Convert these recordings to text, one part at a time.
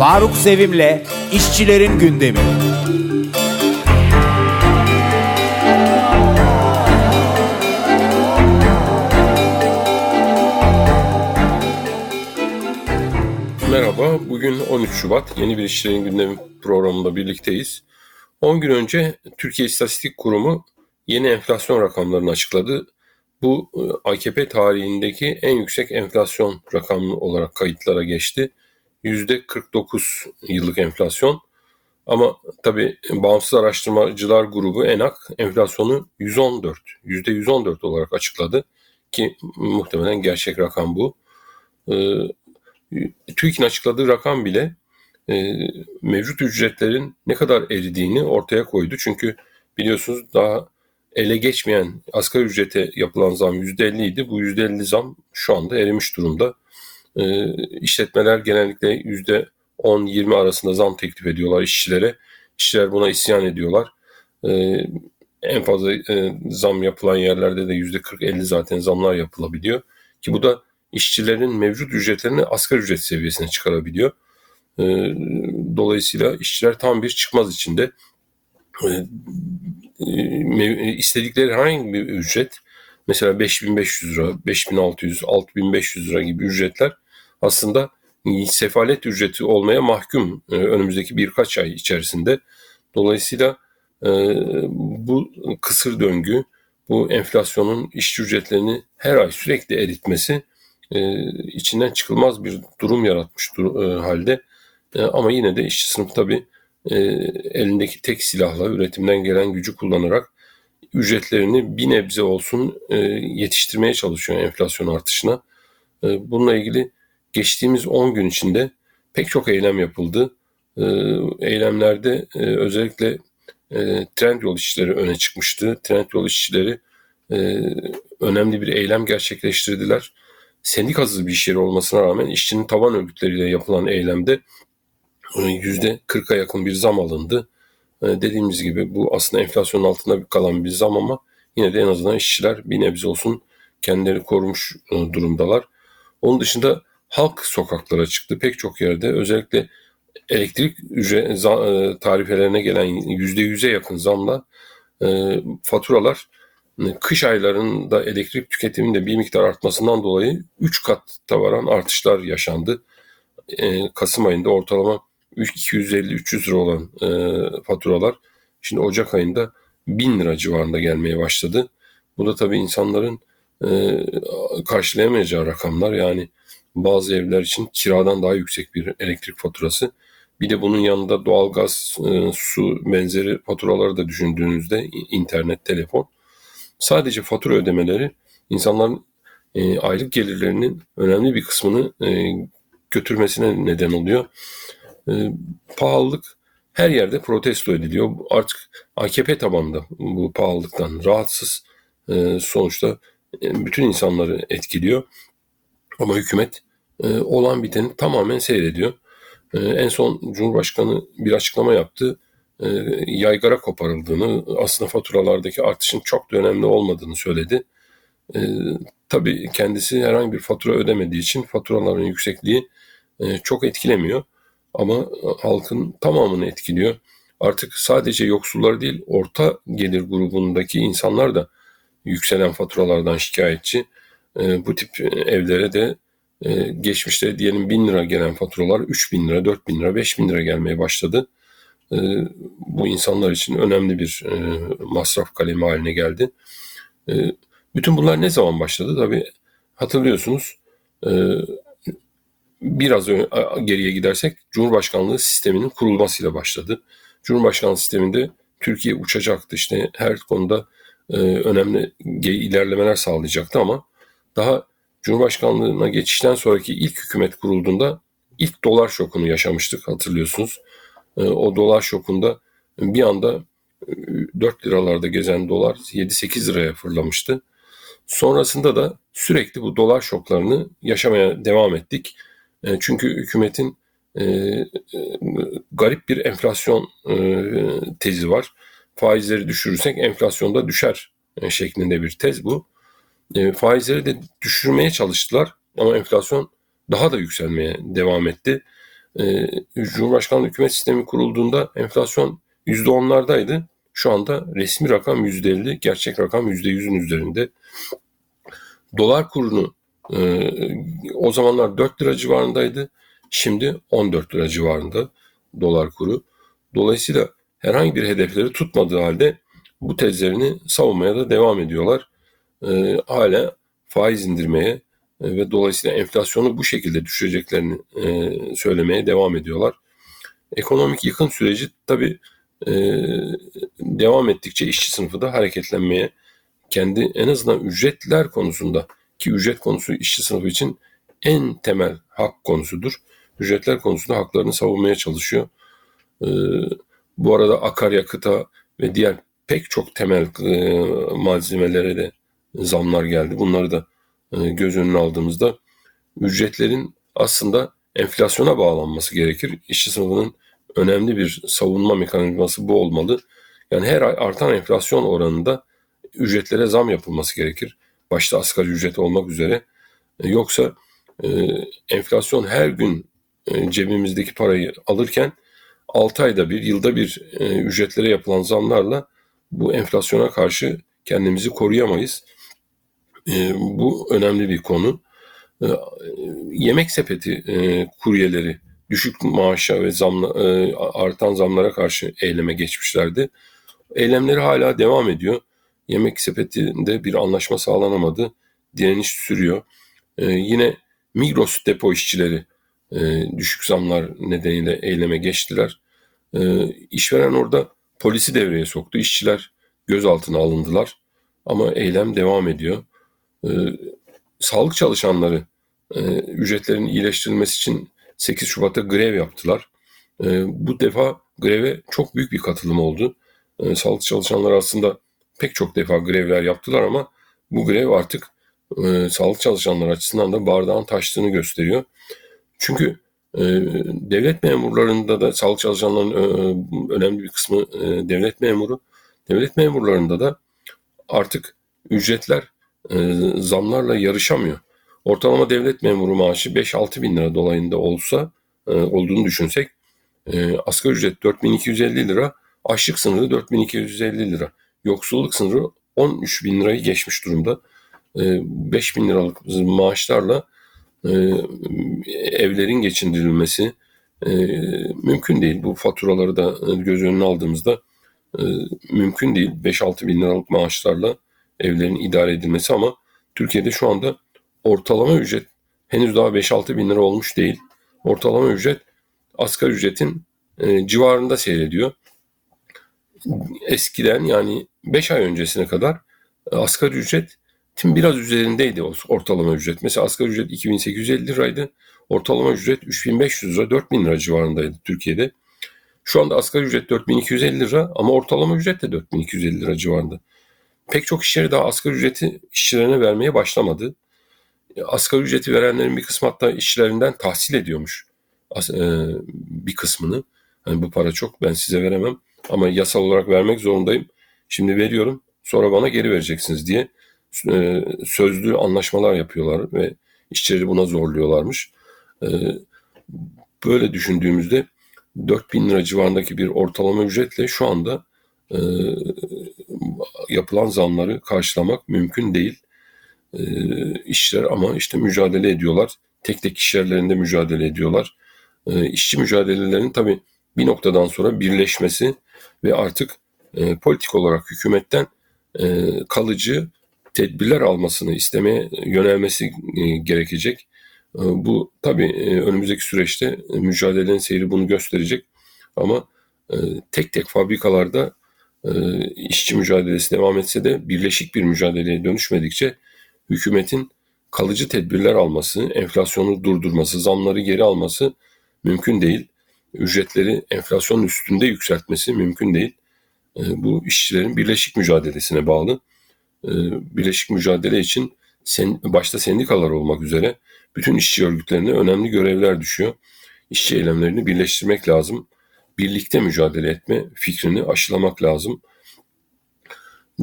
Faruk Sevim'le İşçilerin Gündemi. Merhaba, bugün 13 Şubat. Yeni bir İşçilerin Gündemi programında birlikteyiz. 10 gün önce Türkiye İstatistik Kurumu yeni enflasyon rakamlarını açıkladı. Bu e, AKP tarihindeki en yüksek enflasyon rakamı olarak kayıtlara geçti. %49 yıllık enflasyon. Ama tabi bağımsız araştırmacılar grubu ENAK enflasyonu 114, %114 olarak açıkladı ki muhtemelen gerçek rakam bu. Ee, TÜİK'in açıkladığı rakam bile e, mevcut ücretlerin ne kadar eridiğini ortaya koydu. Çünkü biliyorsunuz daha ele geçmeyen asgari ücrete yapılan zam %50 idi. Bu %50 zam şu anda erimiş durumda. E, işletmeler genellikle %10-20 arasında zam teklif ediyorlar işçilere. İşçiler buna isyan ediyorlar. E, en fazla e, zam yapılan yerlerde de %40-50 zaten zamlar yapılabiliyor. Ki bu da işçilerin mevcut ücretlerini asgari ücret seviyesine çıkarabiliyor. E, dolayısıyla işçiler tam bir çıkmaz içinde. E, istedikleri herhangi bir ücret mesela 5500 lira, 5600, 6500 lira gibi ücretler aslında sefalet ücreti olmaya mahkum e, önümüzdeki birkaç ay içerisinde. Dolayısıyla e, bu kısır döngü, bu enflasyonun işçi ücretlerini her ay sürekli eritmesi içinden çıkılmaz bir durum yaratmış halde. Ama yine de işçi sınıfı tabii e, elindeki tek silahla üretimden gelen gücü kullanarak ücretlerini bir nebze olsun e, yetiştirmeye çalışıyor enflasyon artışına. E, bununla ilgili geçtiğimiz 10 gün içinde pek çok eylem yapıldı. E, eylemlerde özellikle e, Trendyol işçileri öne çıkmıştı. Trendyol işçileri önemli bir eylem gerçekleştirdiler. Sendikasız bir iş yeri olmasına rağmen işçinin taban örgütleriyle yapılan eylemde %40'a yakın bir zam alındı. Ee, dediğimiz gibi bu aslında enflasyonun altında kalan bir zam ama yine de en azından işçiler bir nebze olsun kendileri korumuş e, durumdalar. Onun dışında halk sokaklara çıktı pek çok yerde özellikle elektrik ücret, e, tarifelerine gelen %100'e yakın zamla e, faturalar kış aylarında elektrik tüketiminde bir miktar artmasından dolayı 3 kat varan artışlar yaşandı. Kasım ayında ortalama 250-300 lira olan e, faturalar şimdi Ocak ayında 1000 lira civarında gelmeye başladı. Bu da tabii insanların e, karşılayamayacağı rakamlar. Yani bazı evler için kiradan daha yüksek bir elektrik faturası. Bir de bunun yanında doğalgaz, e, su benzeri faturaları da düşündüğünüzde internet, telefon. Sadece fatura ödemeleri insanların e, aylık gelirlerinin önemli bir kısmını e, götürmesine neden oluyor pahalılık her yerde protesto ediliyor. Artık AKP tabanında bu pahalılıktan rahatsız e, sonuçta e, bütün insanları etkiliyor. Ama hükümet e, olan biteni tamamen seyrediyor. En son Cumhurbaşkanı bir açıklama yaptı. Yaygara koparıldığını, aslında faturalardaki artışın çok da önemli olmadığını söyledi. Tabii kendisi herhangi bir fatura ödemediği için faturaların yüksekliği çok etkilemiyor ama halkın tamamını etkiliyor. Artık sadece yoksullar değil, orta gelir grubundaki insanlar da yükselen faturalardan şikayetçi. E, bu tip evlere de e, geçmişte diyelim 1000 lira gelen faturalar 3000 lira, 4000 lira, 5000 lira gelmeye başladı. E, bu insanlar için önemli bir e, masraf kalemi haline geldi. E, bütün bunlar ne zaman başladı? Tabii hatırlıyorsunuz e, biraz geriye gidersek Cumhurbaşkanlığı sisteminin kurulmasıyla başladı. Cumhurbaşkanlığı sisteminde Türkiye uçacaktı işte her konuda e, önemli ilerlemeler sağlayacaktı ama daha Cumhurbaşkanlığına geçişten sonraki ilk hükümet kurulduğunda ilk dolar şokunu yaşamıştık hatırlıyorsunuz. E, o dolar şokunda bir anda 4 liralarda gezen dolar 7-8 liraya fırlamıştı. Sonrasında da sürekli bu dolar şoklarını yaşamaya devam ettik. E, çünkü hükümetin e, e, garip bir enflasyon e, tezi var. Faizleri düşürürsek enflasyon da düşer e, şeklinde bir tez bu. E, faizleri de düşürmeye çalıştılar ama enflasyon daha da yükselmeye devam etti. e, Cumhurbaşkanlığı hükümet sistemi kurulduğunda enflasyon %10'lardaydı. Şu anda resmi rakam %50, gerçek rakam %100'ün üzerinde. Dolar kurunu e, o zamanlar 4 lira civarındaydı. Şimdi 14 lira civarında dolar kuru. Dolayısıyla herhangi bir hedefleri tutmadığı halde bu tezlerini savunmaya da devam ediyorlar. E, hala faiz indirmeye e, ve dolayısıyla enflasyonu bu şekilde düşüreceklerini e, söylemeye devam ediyorlar. Ekonomik yıkım süreci tabii e, devam ettikçe işçi sınıfı da hareketlenmeye kendi en azından ücretler konusunda ki ücret konusu işçi sınıfı için en temel hak konusudur. Ücretler konusunda haklarını savunmaya çalışıyor. E, bu arada akaryakıta ve diğer pek çok temel e, malzemelere de zamlar geldi. Bunları da e, göz önüne aldığımızda ücretlerin aslında enflasyona bağlanması gerekir. İşçi sınıfının önemli bir savunma mekanizması bu olmalı. Yani her ay artan enflasyon oranında ücretlere zam yapılması gerekir. Başta asgari ücret olmak üzere. E, yoksa e, enflasyon her gün e, cebimizdeki parayı alırken 6 ayda bir, yılda bir e, ücretlere yapılan zamlarla bu enflasyona karşı kendimizi koruyamayız. E, bu önemli bir konu. E, yemek sepeti e, kuryeleri düşük maaşa ve zamla, e, artan zamlara karşı eyleme geçmişlerdi. Eylemleri hala devam ediyor. Yemek sepetinde bir anlaşma sağlanamadı. Direniş sürüyor. E, yine Migros depo işçileri e, düşük zamlar nedeniyle eyleme geçtiler. E, işveren orada polisi devreye soktu. İşçiler gözaltına alındılar. Ama eylem devam ediyor. E, sağlık çalışanları e, ücretlerin iyileştirilmesi için 8 Şubat'ta grev yaptılar. E, bu defa greve çok büyük bir katılım oldu. E, sağlık çalışanları aslında pek çok defa grevler yaptılar ama bu grev artık e, sağlık çalışanları açısından da bardağın taştığını gösteriyor. Çünkü e, devlet memurlarında da sağlık çalışanlarının e, önemli bir kısmı e, devlet memuru. Devlet memurlarında da artık ücretler e, zamlarla yarışamıyor. Ortalama devlet memuru maaşı 5-6 bin lira dolayında olsa e, olduğunu düşünsek e, asgari ücret 4250 lira, açlık sınırı 4250 lira. Yoksulluk sınırı 13 bin lirayı geçmiş durumda. E, 5 bin liralık maaşlarla e, evlerin geçindirilmesi e, mümkün değil. Bu faturaları da göz önüne aldığımızda e, mümkün değil. 5-6 bin liralık maaşlarla evlerin idare edilmesi ama Türkiye'de şu anda ortalama ücret henüz daha 5-6 bin lira olmuş değil. Ortalama ücret asgari ücretin e, civarında seyrediyor. Eskiden yani 5 ay öncesine kadar e, asgari ücretin biraz üzerindeydi ortalama ücret. Mesela asgari ücret 2850 liraydı. Ortalama ücret 3500 lira 4000 lira civarındaydı Türkiye'de. Şu anda asgari ücret 4250 lira ama ortalama ücret de 4250 lira civarında. Pek çok iş yeri daha asgari ücreti işçilerine vermeye başlamadı. Asgari ücreti verenlerin bir kısmı hatta işçilerinden tahsil ediyormuş e, bir kısmını. Hani bu para çok ben size veremem ama yasal olarak vermek zorundayım. Şimdi veriyorum sonra bana geri vereceksiniz diye e, sözlü anlaşmalar yapıyorlar ve işçileri buna zorluyorlarmış. E, böyle düşündüğümüzde 4 bin lira civarındaki bir ortalama ücretle şu anda e, yapılan zamları karşılamak mümkün değil. E, işçiler ama işte mücadele ediyorlar. Tek tek iş mücadele ediyorlar. E, işçi mücadelelerinin tabii bir noktadan sonra birleşmesi ve artık e, politik olarak hükümetten e, kalıcı tedbirler almasını istemeye yönelmesi e, gerekecek. E, bu tabii e, önümüzdeki süreçte e, mücadelenin seyri bunu gösterecek. Ama e, tek tek fabrikalarda e, işçi mücadelesi devam etse de birleşik bir mücadeleye dönüşmedikçe hükümetin kalıcı tedbirler alması, enflasyonu durdurması, zamları geri alması mümkün değil. Ücretleri enflasyonun üstünde yükseltmesi mümkün değil. E, bu işçilerin birleşik mücadelesine bağlı. E, birleşik mücadele için sen, başta sendikalar olmak üzere bütün işçi örgütlerine önemli görevler düşüyor. İşçi eylemlerini birleştirmek lazım. Birlikte mücadele etme fikrini aşılamak lazım.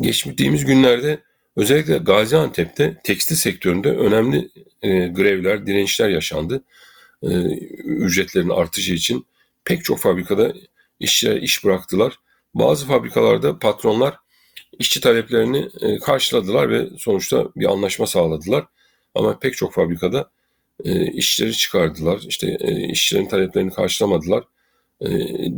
Geçtiğimiz günlerde özellikle Gaziantep'te tekstil sektöründe önemli e, grevler, direnişler yaşandı. e, ücretlerin artışı için pek çok fabrikada işçiler iş bıraktılar. Bazı fabrikalarda patronlar işçi taleplerini e, karşıladılar ve sonuçta bir anlaşma sağladılar. Ama pek çok fabrikada e, işçileri çıkardılar. İşte e, işçilerin taleplerini karşılamadılar.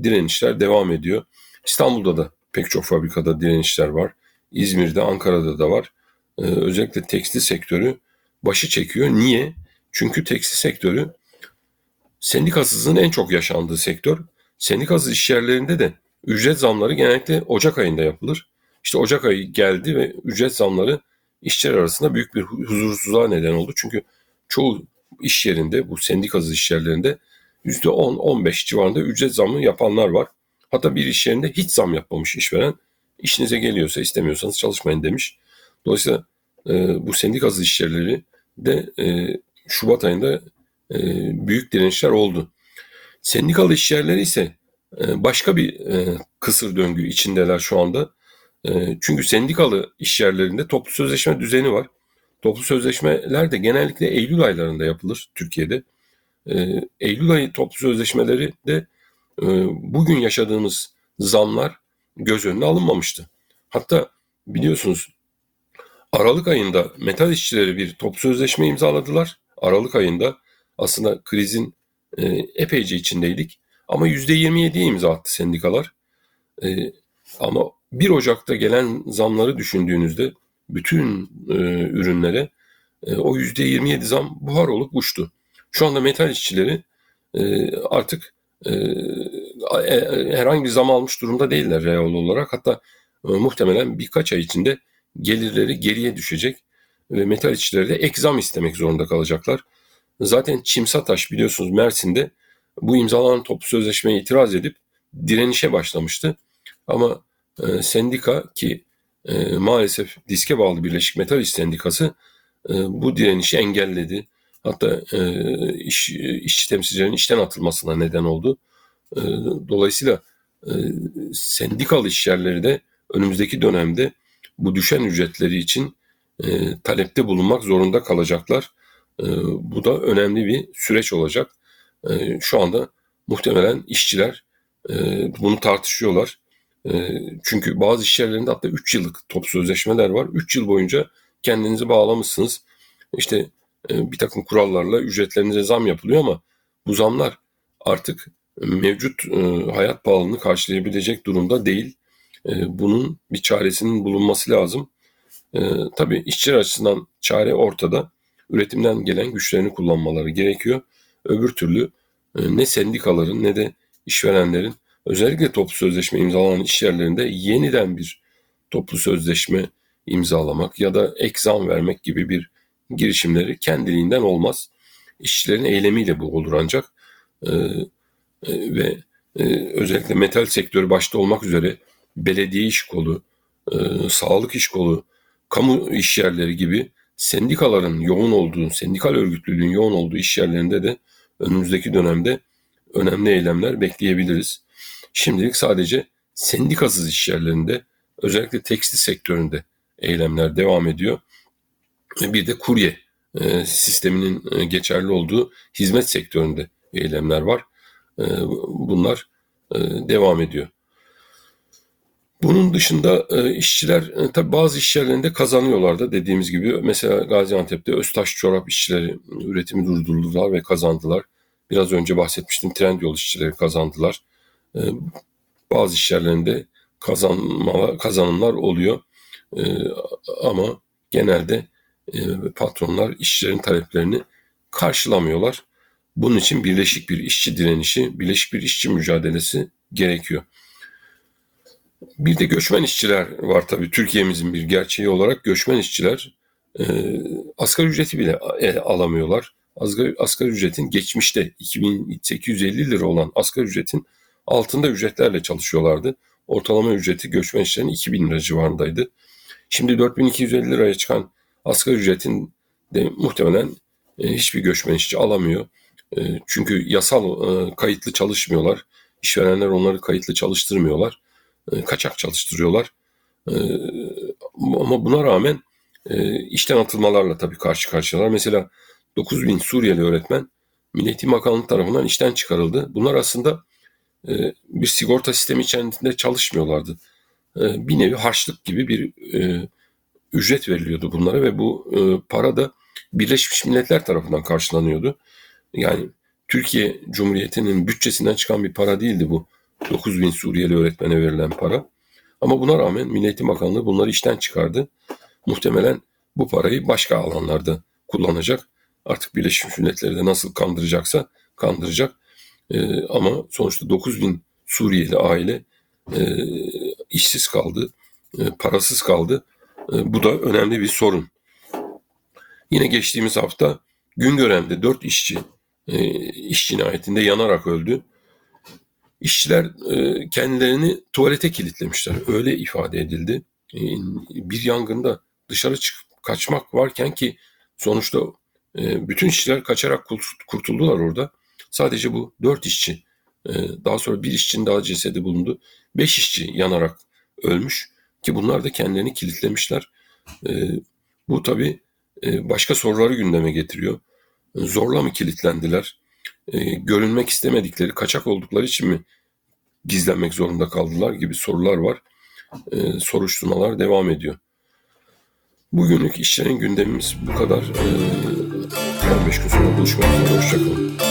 Direnişler devam ediyor. İstanbul'da da pek çok fabrikada direnişler var. İzmir'de, Ankara'da da var. Özellikle tekstil sektörü başı çekiyor. Niye? Çünkü tekstil sektörü sendikasızlığın en çok yaşandığı sektör. Sendikasız iş yerlerinde de ücret zamları genellikle Ocak ayında yapılır. İşte Ocak ayı geldi ve ücret zamları işçiler arasında büyük bir huzursuzluğa neden oldu. Çünkü çoğu iş yerinde bu sendikasız iş yerlerinde %10-15 civarında ücret zamı yapanlar var. Hatta bir iş yerinde hiç zam yapmamış işveren işinize geliyorsa istemiyorsanız çalışmayın demiş. Dolayısıyla e, bu sendikasız iş yerleri de e, Şubat ayında e, büyük direnişler oldu. Sendikalı iş yerleri ise e, başka bir e, kısır döngü içindeler şu anda. Çünkü sendikalı iş yerlerinde toplu sözleşme düzeni var. Toplu sözleşmeler de genellikle Eylül aylarında yapılır Türkiye'de. Eylül ayı toplu sözleşmeleri de bugün yaşadığımız zamlar göz önüne alınmamıştı. Hatta biliyorsunuz Aralık ayında metal işçileri bir toplu sözleşme imzaladılar. Aralık ayında aslında krizin e, epeyce içindeydik. Ama %27'ye imza attı sendikalar. E, ama 1 Ocak'ta gelen zamları düşündüğünüzde bütün e, ürünlere e, o %27 zam buhar olup uçtu. Şu anda metal işçileri e, artık e, e, herhangi bir zam almış durumda değiller reel olarak. Hatta e, muhtemelen birkaç ay içinde gelirleri geriye düşecek ve metal işçileri de ek zam istemek zorunda kalacaklar. Zaten Çimsataş biliyorsunuz Mersin'de bu imzalanan toplu sözleşmeye itiraz edip direnişe başlamıştı. Ama e, sendika ki e, maalesef diske bağlı Birleşik Metal İş Sendikası e, bu direnişi engelledi. Hatta e, iş, işçi temsilcilerin işten atılmasına neden oldu. E, dolayısıyla e, sendikalı işyerleri de önümüzdeki dönemde bu düşen ücretleri için e, talepte bulunmak zorunda kalacaklar. E, bu da önemli bir süreç olacak. E, şu anda muhtemelen işçiler e, bunu tartışıyorlar. E, çünkü bazı iş yerlerinde hatta 3 yıllık top sözleşmeler var. 3 yıl boyunca kendinizi bağlamışsınız. İşte e, bir takım kurallarla ücretlerinize zam yapılıyor ama bu zamlar artık mevcut e, hayat pahalılığını karşılayabilecek durumda değil. Bunun bir çaresinin bulunması lazım. E, tabii işçiler açısından çare ortada. Üretimden gelen güçlerini kullanmaları gerekiyor. Öbür türlü e, ne sendikaların ne de işverenlerin özellikle toplu sözleşme imzalanan iş yerlerinde yeniden bir toplu sözleşme imzalamak ya da ek zam vermek gibi bir girişimleri kendiliğinden olmaz. İşçilerin eylemiyle bu olur ancak e, e, ve e, özellikle metal sektörü başta olmak üzere belediye iş kolu, e, sağlık iş kolu, kamu iş yerleri gibi sendikaların yoğun olduğu, sendikal örgütlülüğün yoğun olduğu iş yerlerinde de önümüzdeki dönemde önemli eylemler bekleyebiliriz. Şimdilik sadece sendikasız iş yerlerinde özellikle tekstil sektöründe eylemler devam ediyor. Bir de kurye e, sisteminin e, geçerli olduğu hizmet sektöründe eylemler var. E, bunlar devam ediyor. Bunun dışında işçiler tabi bazı iş yerlerinde kazanıyorlar da dediğimiz gibi mesela Gaziantep'te Öztaş çorap işçileri üretimi durdurdular ve kazandılar. Biraz önce bahsetmiştim Trendyol işçileri kazandılar. Bazı iş yerlerinde kazanımlar oluyor ama genelde e, patronlar işçilerin taleplerini karşılamıyorlar. Bunun için birleşik bir işçi direnişi, birleşik bir işçi mücadelesi gerekiyor. Bir de göçmen işçiler var tabii Türkiye'mizin bir gerçeği olarak göçmen işçiler e, asgari ücreti bile e, alamıyorlar. Asgari, asgari ücretin geçmişte 2850 lira olan asgari ücretin altında ücretlerle çalışıyorlardı. Ortalama ücreti göçmen işçilerin 2000 lira civarındaydı. Şimdi 4250 liraya çıkan asgari ücretin de muhtemelen e, hiçbir göçmen işçi alamıyor. E, çünkü yasal e, kayıtlı çalışmıyorlar. İşverenler onları kayıtlı çalıştırmıyorlar. E, kaçak çalıştırıyorlar. E, ama buna rağmen e, işten atılmalarla tabii karşı karşıyalar. Mesela 9 bin Suriyeli öğretmen Milli Eğitim Bakanlığı tarafından işten çıkarıldı. Bunlar aslında bir sigorta sistemi içerisinde çalışmıyorlardı. Bir nevi harçlık gibi bir ücret veriliyordu bunlara ve bu para da Birleşmiş Milletler tarafından karşılanıyordu. Yani Türkiye Cumhuriyeti'nin bütçesinden çıkan bir para değildi bu. 9 bin Suriyeli öğretmene verilen para. Ama buna rağmen Milli Eğitim Bakanlığı bunları işten çıkardı. Muhtemelen bu parayı başka alanlarda kullanacak. Artık Birleşmiş Milletleri de nasıl kandıracaksa kandıracak. Ee, ama sonuçta 9 bin Suriyeli aile e, işsiz kaldı, e, parasız kaldı. E, bu da önemli bir sorun. Yine geçtiğimiz hafta Güngören'de 4 işçi e, iş cinayetinde yanarak öldü. İşçiler e, kendilerini tuvalete kilitlemişler. Öyle ifade edildi. E, bir yangında dışarı çıkıp kaçmak varken ki sonuçta e, bütün işçiler kaçarak kurt- kurtuldular orada. Sadece bu dört işçi. daha sonra bir işçinin daha cesedi bulundu. Beş işçi yanarak ölmüş ki bunlar da kendilerini kilitlemişler. Bu tabii başka soruları gündeme getiriyor. Zorla mı kilitlendiler? E, görünmek istemedikleri, kaçak oldukları için mi gizlenmek zorunda kaldılar gibi sorular var. E, soruşturmalar devam ediyor. Bugünlük işlerin gündemimiz bu kadar. E, 15 gün sonra buluşmak üzere. Hoşçakalın.